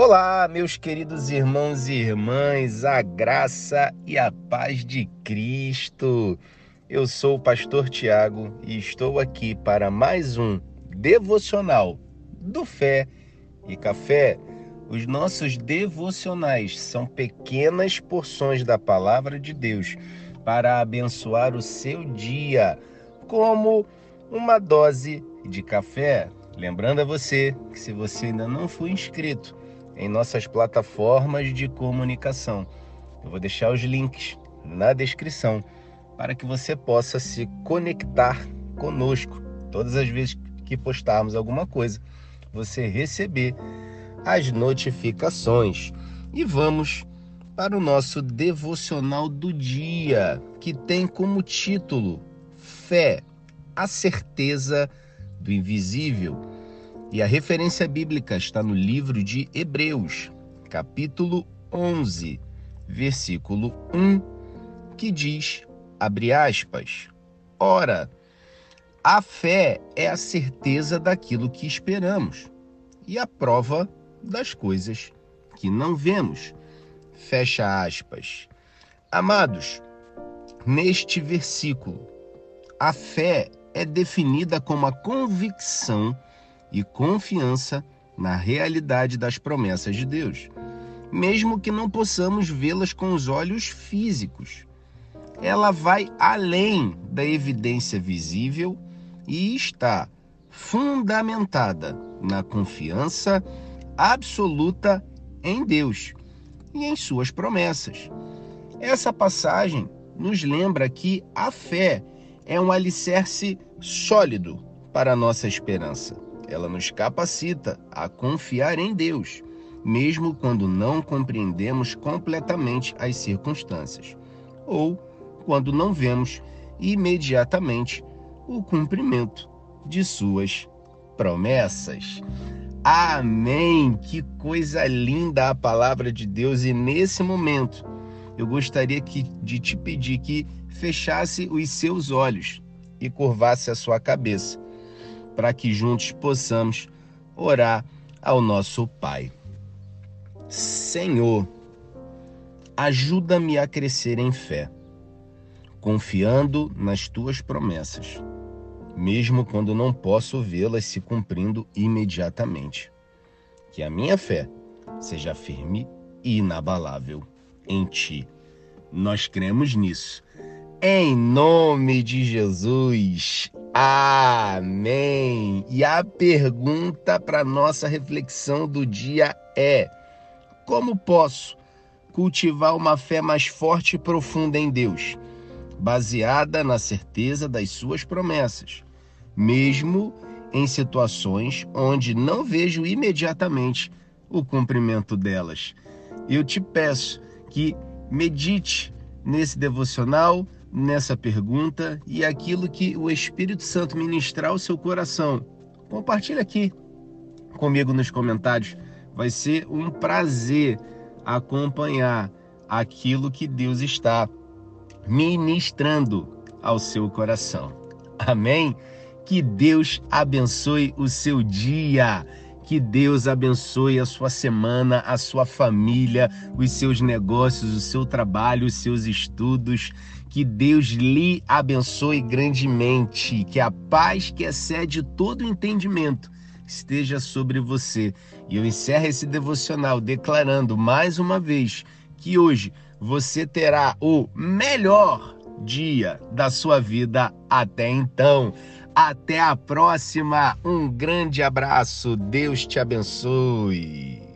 Olá, meus queridos irmãos e irmãs, a graça e a paz de Cristo. Eu sou o pastor Tiago e estou aqui para mais um devocional do Fé e Café. Os nossos devocionais são pequenas porções da palavra de Deus para abençoar o seu dia, como uma dose de café. Lembrando a você que se você ainda não foi inscrito, em nossas plataformas de comunicação. Eu vou deixar os links na descrição para que você possa se conectar conosco todas as vezes que postarmos alguma coisa, você receber as notificações. E vamos para o nosso devocional do dia, que tem como título Fé, a certeza do invisível. E a referência bíblica está no livro de Hebreus, capítulo 11, versículo 1, que diz, abre aspas, Ora, a fé é a certeza daquilo que esperamos e a prova das coisas que não vemos. Fecha aspas. Amados, neste versículo, a fé é definida como a convicção e confiança na realidade das promessas de Deus, mesmo que não possamos vê-las com os olhos físicos. Ela vai além da evidência visível e está fundamentada na confiança absoluta em Deus e em suas promessas. Essa passagem nos lembra que a fé é um alicerce sólido para a nossa esperança. Ela nos capacita a confiar em Deus, mesmo quando não compreendemos completamente as circunstâncias, ou quando não vemos imediatamente o cumprimento de suas promessas. Amém! Que coisa linda a palavra de Deus! E nesse momento, eu gostaria que, de te pedir que fechasse os seus olhos e curvasse a sua cabeça para que juntos possamos orar ao nosso Pai. Senhor, ajuda-me a crescer em fé, confiando nas tuas promessas, mesmo quando não posso vê-las se cumprindo imediatamente. Que a minha fé seja firme e inabalável em ti. Nós cremos nisso. Em nome de Jesus. Amém. E a pergunta para nossa reflexão do dia é: como posso cultivar uma fé mais forte e profunda em Deus, baseada na certeza das suas promessas, mesmo em situações onde não vejo imediatamente o cumprimento delas? Eu te peço que medite nesse devocional nessa pergunta e aquilo que o Espírito Santo ministrar ao seu coração. Compartilhe aqui comigo nos comentários. Vai ser um prazer acompanhar aquilo que Deus está ministrando ao seu coração. Amém? Que Deus abençoe o seu dia. Que Deus abençoe a sua semana, a sua família, os seus negócios, o seu trabalho, os seus estudos. Que Deus lhe abençoe grandemente. Que a paz que excede todo entendimento esteja sobre você. E eu encerro esse devocional declarando mais uma vez que hoje você terá o melhor dia da sua vida até então. Até a próxima. Um grande abraço. Deus te abençoe.